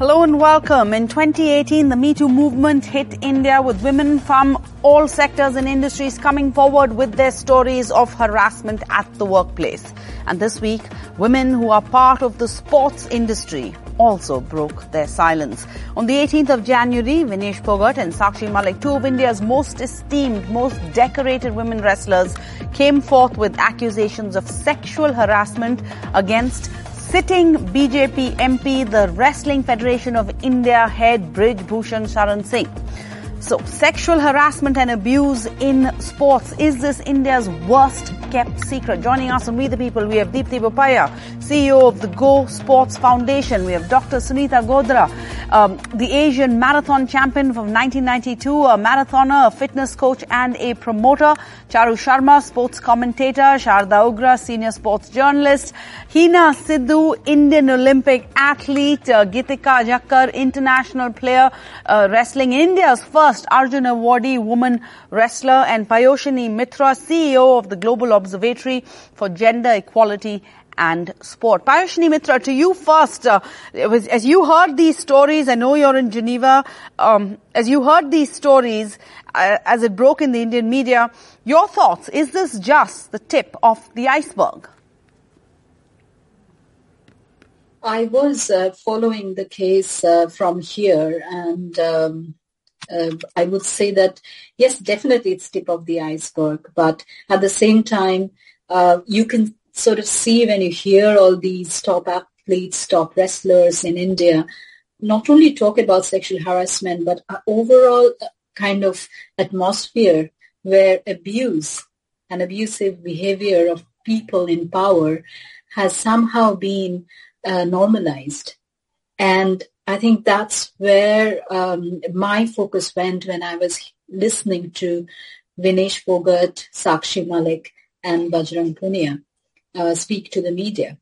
Hello and welcome. In 2018, the Me Too movement hit India with women from all sectors and industries coming forward with their stories of harassment at the workplace. And this week, women who are part of the sports industry also broke their silence. On the 18th of January, Vinesh Phogat and Sakshi Malik, two of India's most esteemed, most decorated women wrestlers, came forth with accusations of sexual harassment against sitting BJP MP, the Wrestling Federation of India head Brij Bhushan Sharan Singh. So, sexual harassment and abuse in sports. Is this India's worst kept secret? Joining us on We the People, we have Deepthi Bopaiah, CEO of the Go Sports Foundation. We have Dr. Sunita Godara, um, the Asian marathon champion from 1992, a marathoner, a fitness coach, and a promoter. Charu Sharma, sports commentator. Sharda Ugra, senior sports journalist. Hina Sidhu, Indian Olympic athlete. Uh, Gitika Jakhar, international player, uh, wrestling India's first Arjun Awardee woman wrestler. And Payoshini Mitra, CEO of the Global Observatory for Gender Equality and sport. Payoshini Mitra, to you first. Uh, was, as you heard these stories, I know you're in Geneva. Um, as you heard these stories, uh, as it broke in the Indian media, your thoughts? Is this just the tip of the iceberg? I was uh, following the case uh, from here, and um, uh, I would say that yes, definitely it's tip of the iceberg, but at the same time, uh, you can sort of see when you hear all these top athletes, top wrestlers in India, not only talk about sexual harassment, but overall kind of atmosphere where abuse and abusive behavior of people in power has somehow been uh, normalized. And I think that's where um, my focus went when I was listening to Vinesh Phogat, Sakshi Malik, and Bajrang Punia uh, speak to the media.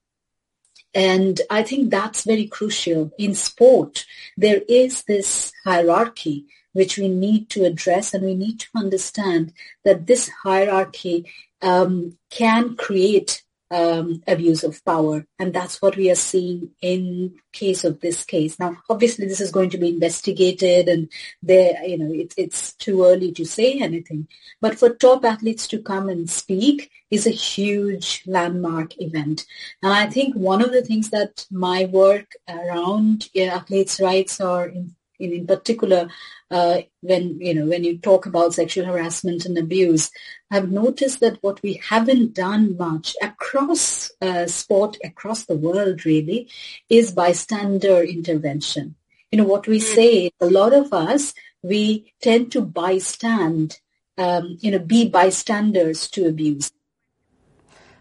And I think that's very crucial. In sport, there is this hierarchy which we need to address and we need to understand that this hierarchy um, can create um, abuse of power. And that's what we are seeing in case of this case. Now, obviously, this is going to be investigated and there, you know, it, it's too early to say anything. But for top athletes to come and speak is a huge landmark event. And I think one of the things that my work around athletes' rights or in, in, in particular uh, when you know when you talk about sexual harassment and abuse, I've noticed that what we haven't done much across uh, sport, across the world, really, is bystander intervention. You know what we hmm. say. A lot of us we tend to bystand, um, you know, be bystanders to abuse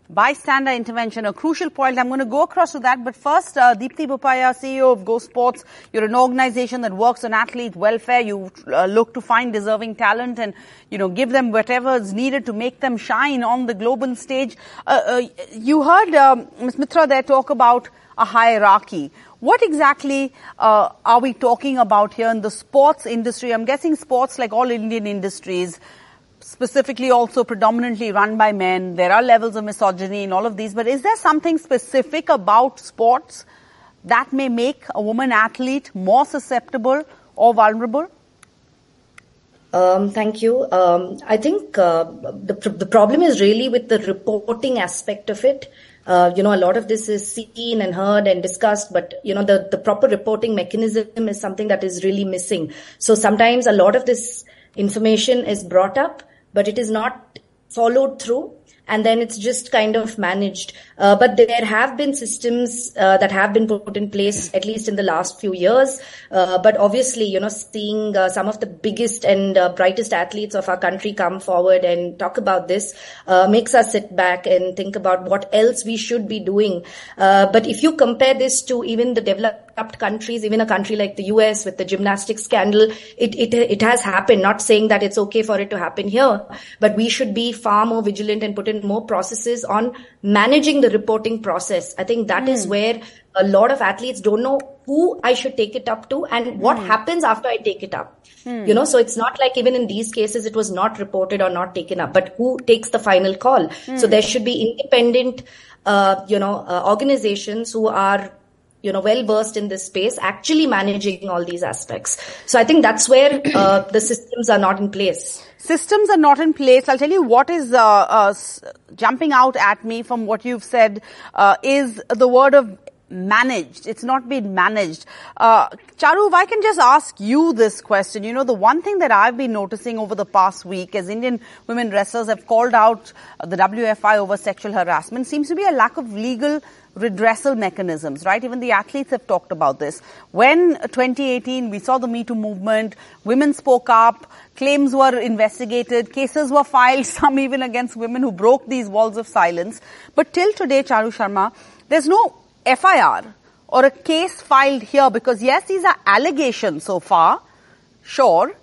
bystander intervention, a crucial point. I'm going to go across to that. But first, uh, Deepti Bopaiah, CEO of Go Sports, you're an organization that works on athlete welfare. You uh, look to find deserving talent and, you know, give them whatever is needed to make them shine on the global stage. Uh, uh you heard um, Ms. Mitra there talk about a hierarchy. What exactly uh, are we talking about here in the sports industry? I'm guessing sports, like all Indian industries, specifically also predominantly run by men. There are levels of misogyny in all of these, but is there something specific about sports that may make a woman athlete more susceptible or vulnerable? Um, thank you. Um, I think uh, the the problem is really with the reporting aspect of it. Uh, you know, a lot of this is seen and heard and discussed, but you know, the the proper reporting mechanism is something that is really missing. So sometimes a lot of this information is brought up, but it is not followed through and then it's just kind of managed. Uh, but there have been systems uh, that have been put in place at least in the last few years. Uh, but obviously, you know, seeing uh, some of the biggest and uh, brightest athletes of our country come forward and talk about this uh, makes us sit back and think about what else we should be doing. but if you compare this to even the developed countries, even a country like the US with the gymnastics scandal, it, it, it has happened. Not saying that it's okay for it to happen here, but we should be far more vigilant and put in more processes on managing the reporting process. I think that mm. is hmm. where a lot of athletes don't know who I should take it up to and what mm. happens after I take it up. Mm. You know, so it's not like even in these cases it was not reported or not taken up, but who takes the final call? So hmm. there should be independent, uh, you know, uh, organizations who are you know, well versed in this space, actually managing all these aspects. So I think that's where uh, the systems are not in place. Systems are not in place. I'll tell you what is uh, uh, jumping out at me from what you've said uh, is the word of managed. It's not been managed. Uh, Charu, if I can just ask you this question. You know, the one thing that I've been noticing over the past week as Indian women wrestlers have called out the WFI over sexual harassment seems to be a lack of legal redressal mechanisms, right? Even the athletes have talked about this. When uh, 2018, we saw the Me Too movement, women spoke up, claims were investigated, cases were filed, some even against women who broke these walls of silence. But till today, Charu Sharma, there's no FIR or a case filed here because yes, these are allegations so far, sure,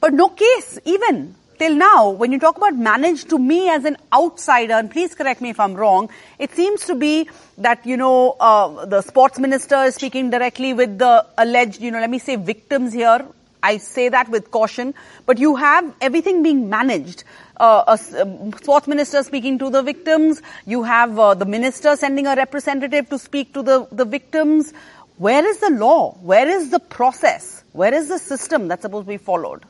but no case even till now, when you talk about managed to me as an outsider, and please correct me if I'm wrong, it seems to be that, you know, uh, the sports minister is speaking directly with the alleged, you know, let me say victims here. I say that with caution, but you have everything being managed. Uh, a, um, sports minister speaking to the victims. You have uh, the minister sending a representative to speak to the, the victims. Where is the law? Where is the process? Where is the system that's supposed to be followed?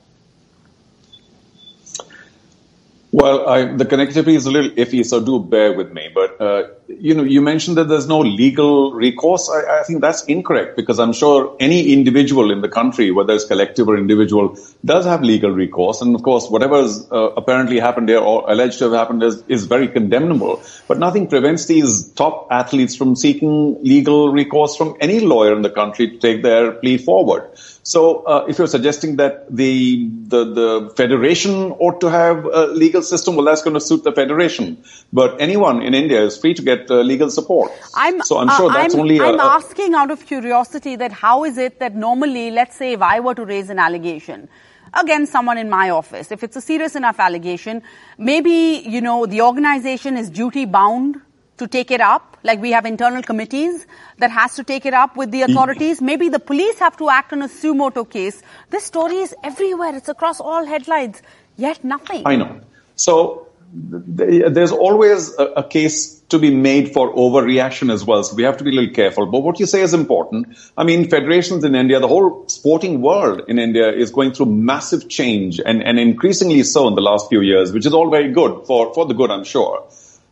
Well, I, the connectivity is a little iffy, so do bear with me. But uh, you know, you mentioned that there's no legal recourse. I, I, think that's incorrect because I'm sure any individual in the country, whether it's collective or individual, does have legal recourse. And of course, whatever's uh, apparently happened here or alleged to have happened is, is very condemnable. But nothing prevents these top athletes from seeking legal recourse from any lawyer in the country to take their plea forward. So, uh, if you're suggesting that the, the, the federation ought to have a legal system, well, that's going to suit the federation. But anyone in India is free to get uh, legal support. I'm, so I'm sure uh, that's I'm, only. I'm asking out of curiosity that how is it that normally, let's say, if I were to raise an allegation against someone in my office, if it's a serious enough allegation, maybe you know the organization is duty bound to take it up, like we have internal committees that has to take it up with the authorities. Maybe the police have to act on a suo motu case. This story is everywhere. It's across all headlines, yet nothing. I know. So there's always a, a, case to be made for overreaction as well. So we have to be a little careful. But what you say is important. I mean, federations in India, the whole sporting world in India is going through massive change and, and increasingly so in the last few years, which is all very good for, for the good, I'm sure.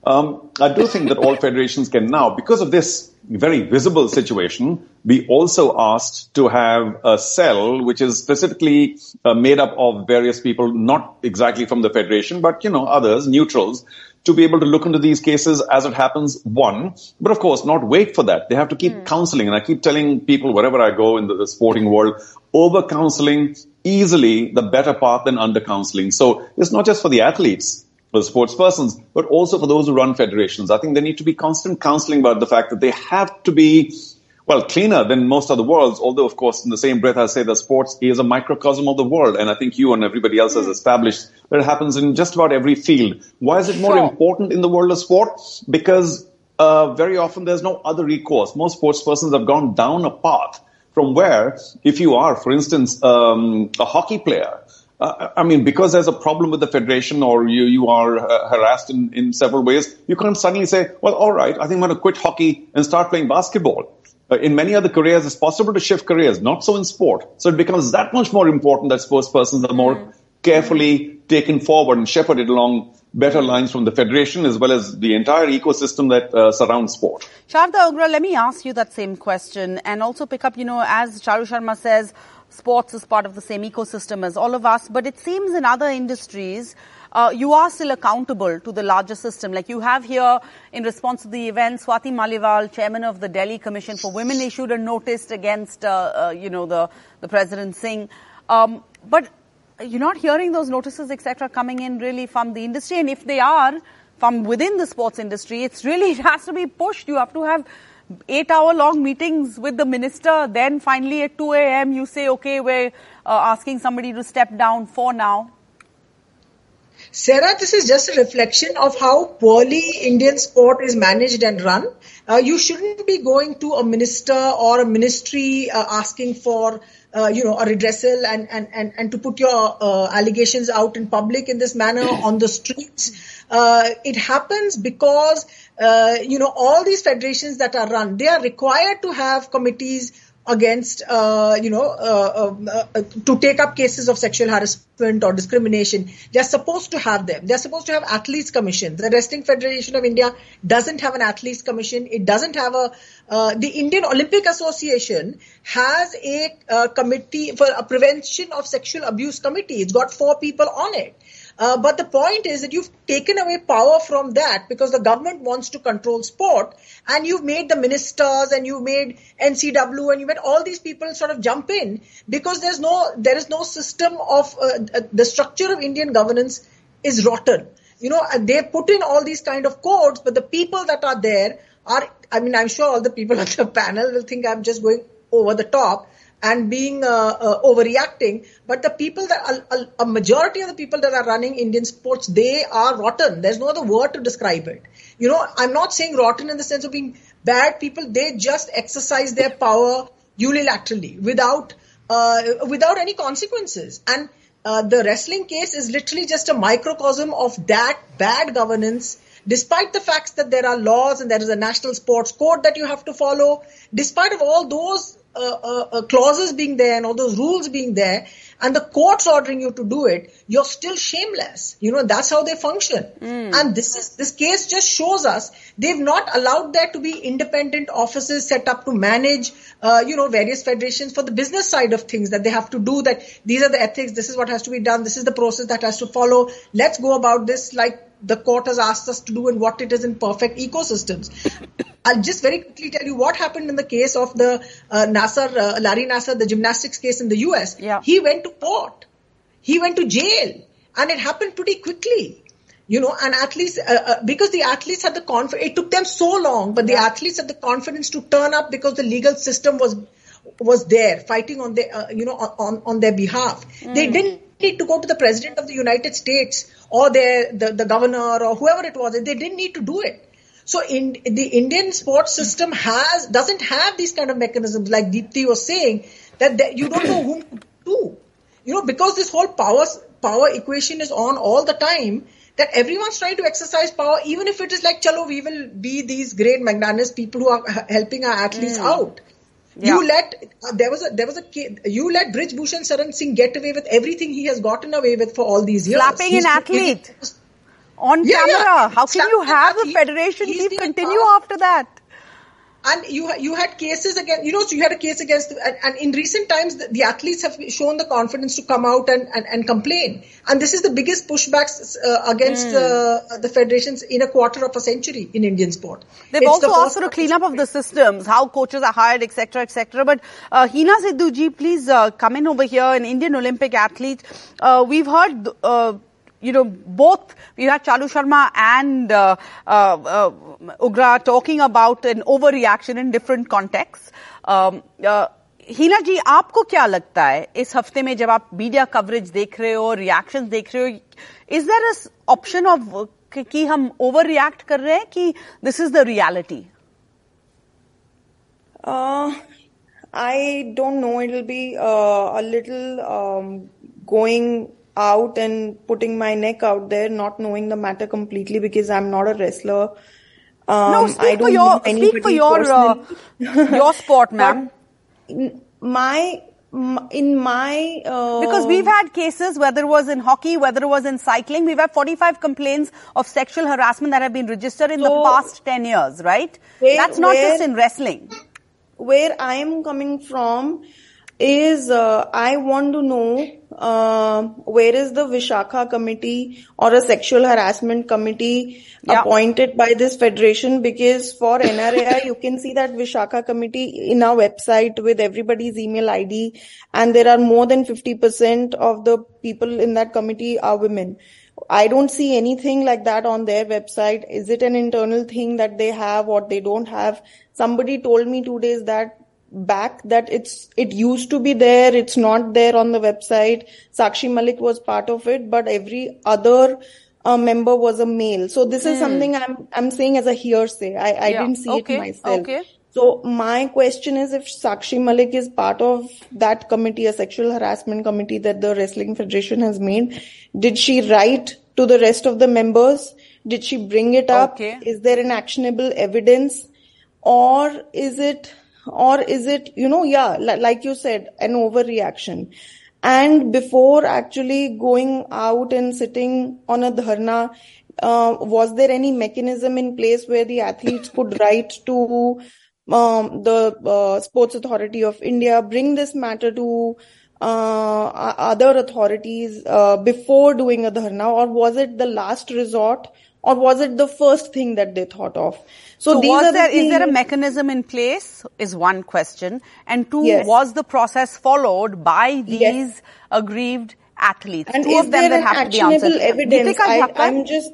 Um, I do think that all federations can now, because of this very visible situation, be also asked to have a cell which is specifically uh, made up of various people, not exactly from the federation, but you know others, neutrals, to be able to look into these cases as it happens. One, but of course, not wait for that. They have to keep mm. counseling, and I keep telling people wherever I go in the, the sporting world, over counseling easily the better path than under counseling. So it's not just for the athletes for the sports persons, but also for those who run federations. I think there need to be constant counseling about the fact that they have to be, well, cleaner than most other worlds. Although, of course, in the same breath, I say that sports is a microcosm of the world. And I think you and everybody else has established that it happens in just about every field. Why is it more sure. important in the world of sport? Because uh, very often there's no other recourse. Most sports persons have gone down a path from where, if you are, for instance, um, a hockey player, uh, I mean, because there's a problem with the federation or you, you are uh, harassed in, in several ways, you can't suddenly say, well, all right, I think I'm going to quit hockey and start playing basketball. Uh, in many other careers, it's possible to shift careers, not so in sport. So it becomes that much more important that sports persons are more mm. carefully taken forward and shepherded along better lines from the federation as well as the entire ecosystem that uh, surrounds sport. Sharda Ugra, let me ask you that same question and also pick up, you know, as Charu Sharma says, sports is part of the same ecosystem as all of us, but it seems in other industries, uh, you are still accountable to the larger system. Like you have here, in response to the event, Swati Maliwal, chairman of the Delhi Commission for Women, issued a notice against, uh, uh, you know, the, the President Singh. Um, but you're not hearing those notices, etc., coming in really from the industry. And if they are from within the sports industry, it's really, it has to be pushed. You have to have eight hour long meetings with the minister. Then finally at 2 a.m. you say, okay, we're uh, asking somebody to step down for now. Sarah, this is just a reflection of how poorly Indian sport is managed and run. Uh, you shouldn't be going to a minister or a ministry uh, asking for, uh, you know, a redressal and, and, and, and to put your uh, allegations out in public in this manner on the streets. Uh, it happens because uh, you know, all these federations that are run, they are required to have committees against, uh, you know, uh, uh, uh, to take up cases of sexual harassment or discrimination. They're supposed to have them. They're supposed to have athletes commission. The Wrestling Federation of India doesn't have an athletes commission. It doesn't have a, the Indian Olympic Association has a committee for a prevention of sexual abuse committee. It's got four people on it. Uh, but the point is that you've taken away power from that because the government wants to control sport and you've made the ministers and you've made NCW and you've made all these people sort of jump in because there's no, there is no system of, uh, uh the structure of Indian governance is rotten. You know, they put in all these kind of codes, but the people that are there are, I mean, I'm sure all the people on the panel will think I'm just going over the top and being uh, uh, overreacting. But the people that a, a, majority of the people that are running Indian sports, they are rotten. There's no other word to describe it. You know, I'm not saying rotten in the sense of being bad people. They just exercise their power unilaterally without uh, without any consequences. And uh, the wrestling case is literally just a microcosm of that bad governance despite the fact that there are laws and there is a national sports code that you have to follow, despite of all those clauses being there and all those rules being there and the courts ordering you to do it, you're still shameless. You know, that's how they function. Mm. And this is, this case just shows us they've not allowed there to be independent offices set up to manage, uh, you know, various federations for the business side of things that they have to do that these are the ethics, this is what has to be done, this is the process that has to follow. Let's go about this like the court has asked us to do and what it is in perfect ecosystems. I'll just very quickly tell you what happened in the case of the uh, Nassar, uh, Larry Nassar, the gymnastics case in the US. Yeah. He went to court. He went to jail and it happened pretty quickly. You know, and athletes, uh, uh, because the athletes had the confidence, it took them so long, but the athletes had the confidence to turn up because the legal system was, was there fighting on their, uh, you know, on, on their behalf. Mm. They didn't need to go to the president of the United States or their, the, the governor or whoever it was. They didn't need to do it. So in the Indian sports system has doesn't have these kind of mechanisms like Deepti was saying that, that you don't know whom to. You know, because this whole power power equation is on all the time that everyone's trying to exercise power, even if it is like, chalo, we will be these great magnanimous people who are helping our athletes mm. out. Yeah. You let uh, there was a there was a you let Brij Bhushan Sharan Singh get away with everything he has gotten away with for all these years. Slapping He's, an athlete on yeah, camera. Yeah. How can you have the federation keep continue after that? And you you had cases against you know so you had a case against and, and in recent times the, the, athletes have shown the confidence to come out and, and, and complain and this is the biggest pushbacks uh, against mm. uh, the federations in a quarter of a century in Indian sport. They've it's also the asked for a cleanup of the systems, how coaches are hired, etc., etc. But uh, Hina Sidhuji, please uh, come in over here, an Indian Olympic athlete. Uh, we've heard uh, you know, both we had Chalu Sharma and uh, uh, uh, Ugra talking about an overreaction in different contexts. Um, uh, हीना जी आपको क्या लगता है इस हफ़्ते में जब आप media coverage देख रहे हो रिएक्शन देख रहे हो इज़ देर ऑप्शन ऑफ़ कि हम ओवर रिएक्ट कर रहे हैं कि this is the reality know. It'll be uh, a little um, going out and putting my neck out there, not knowing the matter completely because I'm not a wrestler. Um, no, speak for your speak for your uh, your sport, ma'am. My in my uh, because we've had cases whether it was in hockey whether it was in cycling we've had 45 complaints of sexual harassment that have been registered in so the past 10 years right where, that's not where, just in wrestling where i am coming from is uh, i want to know uh, where is the Vishakha committee or a sexual harassment committee yeah. appointed by this federation? Because for NRAI, you can see that Vishakha committee in our website with everybody's email ID and there are more than 50% of the people in that committee are women. I don't see anything like that on their website. Is it an internal thing that they have or they don't have? Somebody told me two days that back that it's it used to be there it's not there on the website sakshi malik was part of it but every other uh, member was a male so this is hmm. something i'm i'm saying as a hearsay i i yeah. didn't see okay. it myself okay so my question is if sakshi malik is part of that committee a sexual harassment committee that the wrestling federation has made did she write to the rest of the members Did she bring it up? Okay. Is there an actionable evidence? Or is it, or is it, you know, yeah, like you said, an overreaction? And before actually going out and sitting on a dharna, uh, was there any mechanism in place where the athletes could write to um, the uh, Sports Authority of India, bring this matter to uh, other authorities uh, before doing a dharna, or was it the last resort, or was it the first thing that they thought of? So, these was are the there, is there a mechanism in place is one question. And two, Yes. was the process followed by these Yes. aggrieved athletes? And two is of them there that an have to be actionable answered. evidence? I, I'm just,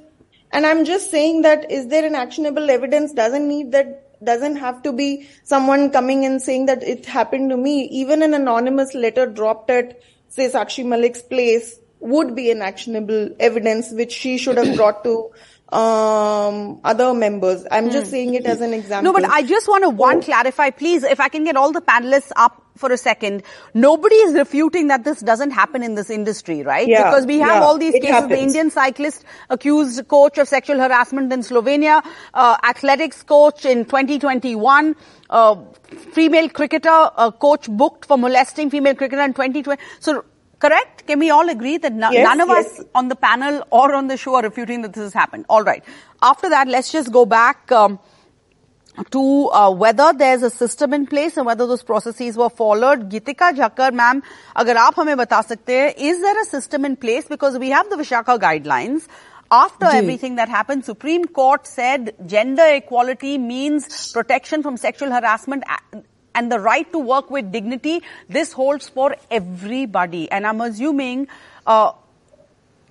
and I'm just saying that is there an actionable evidence? Doesn't need that. Doesn't have to be someone coming and saying that it happened to me. Even an anonymous letter dropped at, say, Sakshi Malik's place would be an actionable evidence which she should have brought to um other members. I'm just saying it as an example. Hmm. No, but I just want to one clarify, please, if I can get all the panelists up for a second. Nobody is refuting that this doesn't happen in this industry, right? Yeah, because we have yeah, all these cases. The. Indian cyclist accused coach of sexual harassment in Slovenia, uh, athletics coach in 2021, uh, female cricketer, uh, coach booked for molesting female cricketer in 2020. So, Correct? Can we all agree that no, yes, none of yes. us on the panel or on the show are refuting that this has happened? All right. After that, let's just go back um, to uh, whether there's a system in place and whether those processes were followed. Gitika Jakhar, ma'am, agar aap hame bata sakte is there a system in place? Because we have the Vishaka guidelines. After everything that happened, Supreme Court said gender equality means protection from sexual harassment and the right to work with dignity, this holds for everybody. And I'm assuming uh,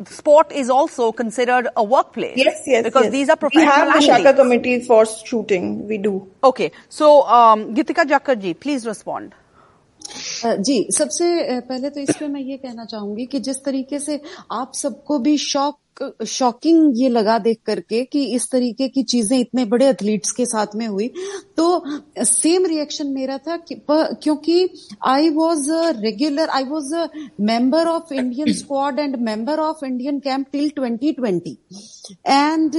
sport is also considered a workplace. Yes, yes. Because yes. these are professional. We have the Shaka committee for shooting. We do. Okay. So, um, Gitika Jakhar please respond. जी सबसे पहले तो इस पे मैं ये कहना चाहूंगी कि जिस तरीके से आप सबको भी शौक शॉकिंग ये लगा देख करके कि इस तरीके की चीज़ें इतने बड़े एथलीट्स के साथ में हुई। तो सेम रिएक्शन मेरा था कि, क्योंकि I was regular I was a member of Indian squad and member of Indian camp till 2020 and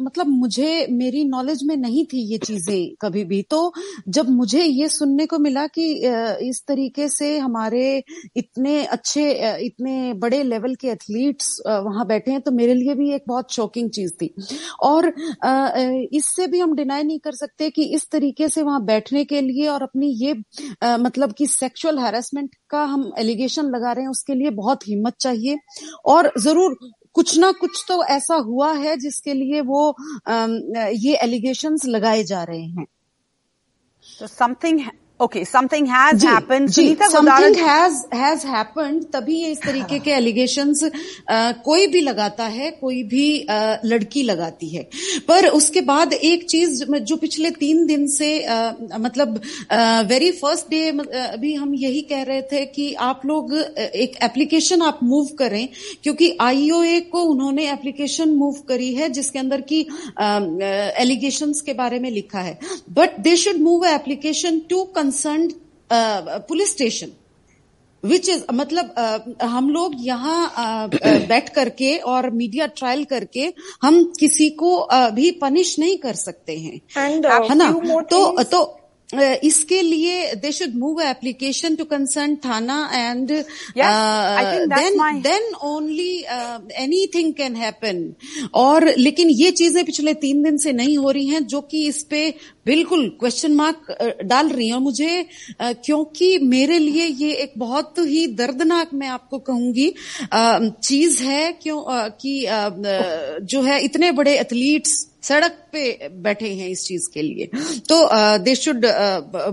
मतलब मुझे मेरी नॉलेज में नहीं थी ये चीज़ें कभी भी। तो जब मुझे ये सुनने को मिला कि अ, इस तरीके से हमारे इतने अच्छे अ, इतने बड़े लेवल के एथलीट्स वहाँ बैठे हैं तो मेरे लिए भी एक बहुत शॉकिंग चीज़ थी। और इससे भी हम डिनाई नहीं कर सकते कि इस तरीके से वहाँ बैठने के लिए और अपनी ये मतलब कि सेक्सुअल हैरेसमेंट का हम एलिगेशन लगा रहे हैं उसके लिए बहुत हिम्मत चाहिए। और ज़रूर कुछ ना कुछ तो ऐसा हुआ है जिसके लिए वो ये एलिगेशंस लगाए जा रहे हैं। So something, okay, something has जी, happened. जी, Sunita something Godara, has has तभी ये इस तरीके के एलिगेशंस कोई भी लगाता है कोई भी लड़की लगाती है। पर उसके बाद एक चीज़ जो पिछले तीन दिन से मतलब वेरी फ़र्स्ट डे अभी हम यही कह रहे थे कि आप लोग एक एप्लीकेशन आप मूव करें क्योंकि आईओए को उन्होंने एप्लीकेशन मूव करी है जिसके अंदर की एलिगेशंस के बारे में लिखा है। But they should move application to concern police station which is मतलब uh, हम लोग यहाँ अ, अ, बैठ करके और मीडिया ट्रायल करके हम किसी को uh, भी पनिश नहीं कर सकते हैं। Uh, है ना? तो तो अ, इसके लिए they should move application to concern थाना and Yes, I think that's then my- then only anything can happen और लेकिन ये चीज़ें पिछले तीन दिन से नहीं हो रही हैं जो कि इस पे बिल्कुल क्वेश्चन मार्क डाल रही हैं। और मुझे क्योंकि मेरे लिए ये एक बहुत ही दर्दनाक मैं आपको कहूँगी चीज़ है क्यों कि जो है इतने बड़े एथलीट्स सड़क पे बैठे हैं इस चीज़ के लिए। तो दे शुड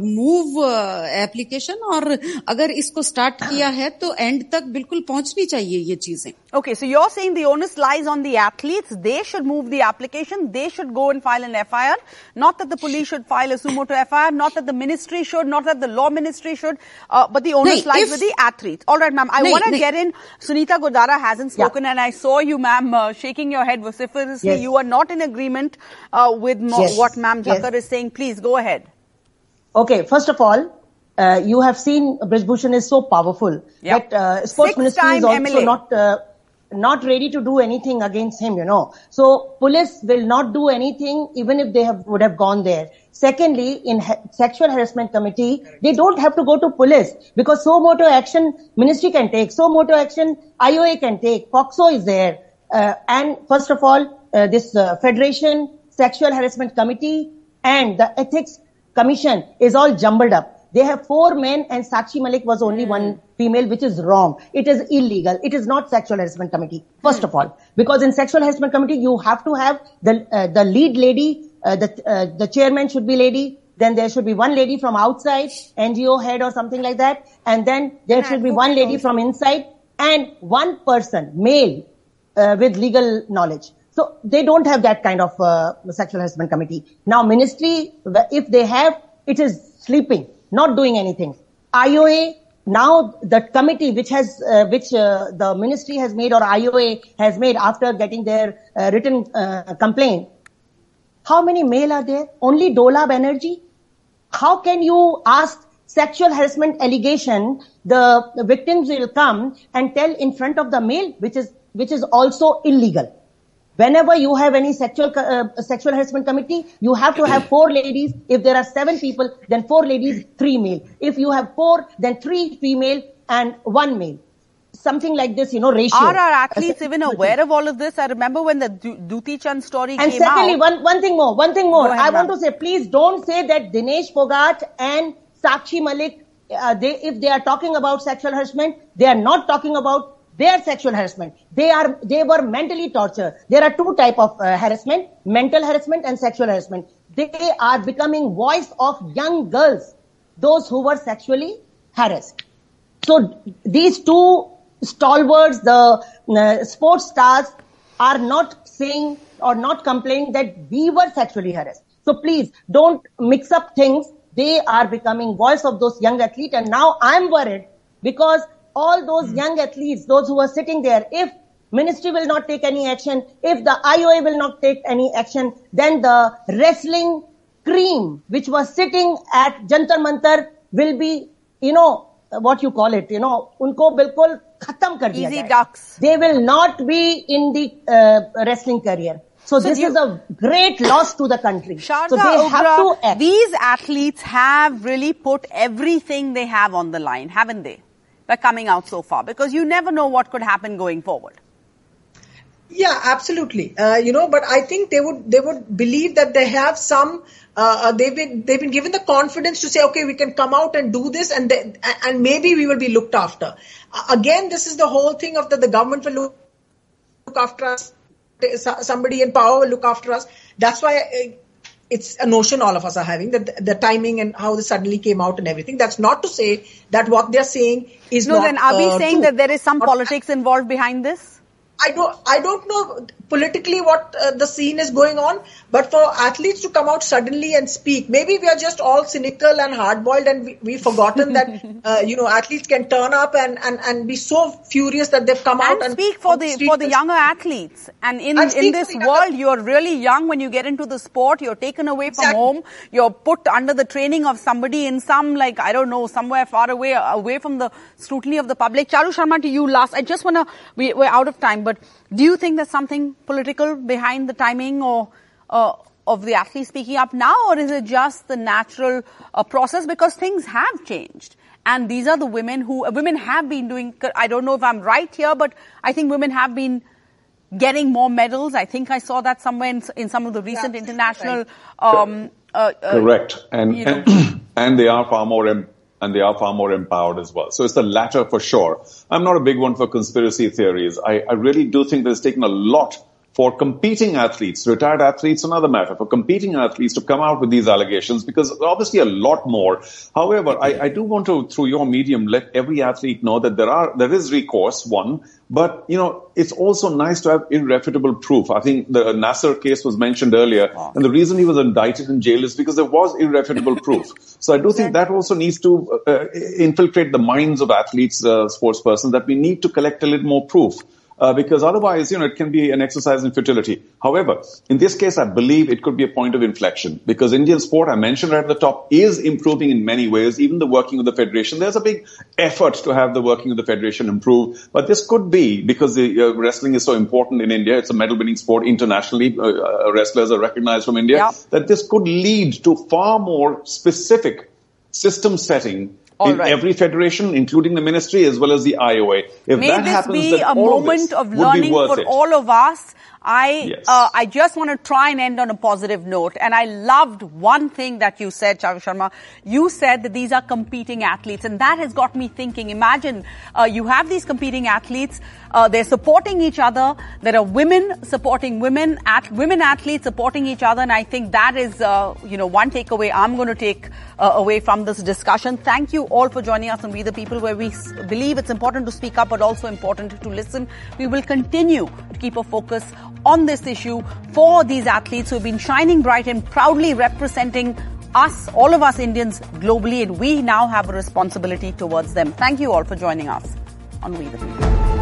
मूव एप्लीकेशन और अगर इसको स्टार्ट किया है तो एंड तक बिल्कुल पहुंचनी चाहिए ये चीज़ें। Okay, so you're saying the onus lies on the athletes. They should move the application. They should go and file an FIR. Not that the police should file a suo motu FIR. Not that the ministry should. Not that the law ministry should. Uh, but the onus lies if- with the athletes. All right, ma'am. I want to get in. Sunita Godara hasn't spoken, and I saw you, ma'am, uh, shaking your head vociferously. Yes. You are not in agreement uh, with mo- Yes. what ma'am Yes. Is saying. Please go ahead. Okay, first of all, uh, you have seen Brijbhushan is so powerful Yeah. that uh, sports Six ministry is also MLA. not. Uh, not ready to do anything against him, you know. So police will not do anything even if they have, would have gone there. Secondly, in ha- sexual harassment committee, they don't have to go to police because suo motu action ministry can take, suo motu action IOA can take, POCSO is there. Uh, and first of all, uh, this uh, federation sexual harassment committee and the ethics commission is all jumbled up. They have four men and Sakshi Malik was only one female, which is wrong. It is illegal. It is not sexual harassment committee, first of all. Because in sexual harassment committee, you have to have the, uh, the lead lady, uh, the, uh, the chairman should be lady, then there should be one lady from outside, NGO head or something like that, and then there should be one lady from inside, and one person, male, uh, with legal knowledge. So they don't have that kind of uh, sexual harassment committee. Now ministry, if they have, it is sleeping, not doing anything. IOA, now the committee which has, uh, which uh, the ministry has made or IOA has made after getting their uh, written uh, complaint, how many male are there? Only Dola Banerjee. How can you ask sexual harassment allegation, the, the victims will come and tell in front of the male, which is, which is also illegal. Whenever you have any sexual uh, sexual harassment committee, you have to have four ladies. If there are seven people, then four ladies, three male. If you have four, then three female and one male. Something like this, you know, ratio. Are our athletes even aware of all of this? I remember when the Du- Duti Chand story And came secondly, out. one, one thing more, one thing more. Ahead, I want to say, please don't say that Vinesh Phogat and Sakshi Malik, uh, they, if they are talking about sexual harassment, they are not talking about their sexual harassment. They are, they were mentally tortured. There are two type of uh, harassment, mental harassment and sexual harassment. They are becoming voice of young girls, those who were sexually harassed. So these two stalwarts, the uh, sports stars, are not saying or not complaining that we were sexually harassed. So please don't mix up things. They are becoming voice of those young athletes, and now I'm worried because all those young athletes, those who are sitting there, if ministry will not take any action, if the IOA will not take any action, then the wrestling cream which was sitting at Jantar Mantar will be, you know, what you call it, you know, unko bilkul khatam kar diya Easy ducks. They will not be in the uh, wrestling career. So, So this you- is a great loss to the country. Sharda so they have to act. these athletes have really put everything they have on the line, haven't they? By coming out so far, because you never know what could happen going forward. Yeah, absolutely. Uh, you know, but I think they would they would believe that they have some. Uh, uh, they've been they've been given the confidence to say, okay, we can come out and do this, and they, and maybe we will be looked after. Uh, again, this is the whole thing of that the government will look, look after us. Somebody in power will look after us. That's why. It's a notion all of us are having that the, the timing and how this suddenly came out and everything. That's not to say that what they're saying is No, not. then are we uh, saying true. that there is some Not- politics involved behind this? I don't, I don't know politically what uh, the scene is going on, but for athletes to come out suddenly and speak, maybe we are just all cynical and hard-boiled, and we, we've forgotten that uh, you know athletes can turn up and, and, and be so furious that they've come out and and speak for the for the and- younger athletes. And in And in this for the younger- world, you're really young when you get into the sport. You're taken away from Exactly. home. You're put under the training of somebody in some like I don't know somewhere far away, away from the scrutiny of the public. Charu Sharma, to you last. I just wanna we, we're out of time, but do you think there's something political behind the timing or? Uh, of the athlete speaking up now, or is it just the natural uh, process? Because things have changed. And these are the women who, uh, women have been doing, I don't know if I'm right here, but I think women have been getting more medals. I think I saw that somewhere in, in some of the recent international, um, uh, uh, Correct. And, you know. and, and they are far more, em- and they are far more empowered as well. So it's the latter for sure. I'm not a big one for conspiracy theories. I, I really do think that it's taken a lot for competing athletes, retired athletes, another matter, for competing athletes to come out with these allegations because obviously a lot more. However, I, I do want to, through your medium, let every athlete know that there are, there is recourse, one, but, you know, it's also nice to have irrefutable proof. I think the Nassar case was mentioned earlier, and the reason he was indicted in jail is because there was irrefutable proof. So I do think that also needs to uh, infiltrate the minds of athletes, uh, sports persons, that we need to collect a little more proof. Uh, because otherwise, you know, it can be an exercise in futility. However, in this case, I believe it could be a point of inflection because Indian sport, I mentioned right at the top, is improving in many ways, even the working of the federation. There's a big effort to have the working of the federation improve, but this could be because the uh, wrestling is so important in India. It's a medal winning sport internationally. Uh, uh, wrestlers are recognized from India Yep. that this could lead to far more specific system setting All in right. every federation, including the ministry as well as the IOA. If May that happens, be a all moment of learning for it. all of us. I Yes. uh, I just want to try and end on a positive note, and I loved one thing that you said, Charu Sharma. You said that these are competing athletes, and that has got me thinking. Imagine uh, you have these competing athletes; uh, they're supporting each other. There are women supporting women, at women athletes supporting each other, and I think that is uh, you know one takeaway I'm going to take uh, away from this discussion. Thank you all for joining us on We the People, where we s- believe it's important to speak up, but also important to listen. We will continue to keep a focus on this issue for these athletes who have been shining bright and proudly representing us, all of us Indians globally, and we now have a responsibility towards them. Thank you all for joining us on We the People.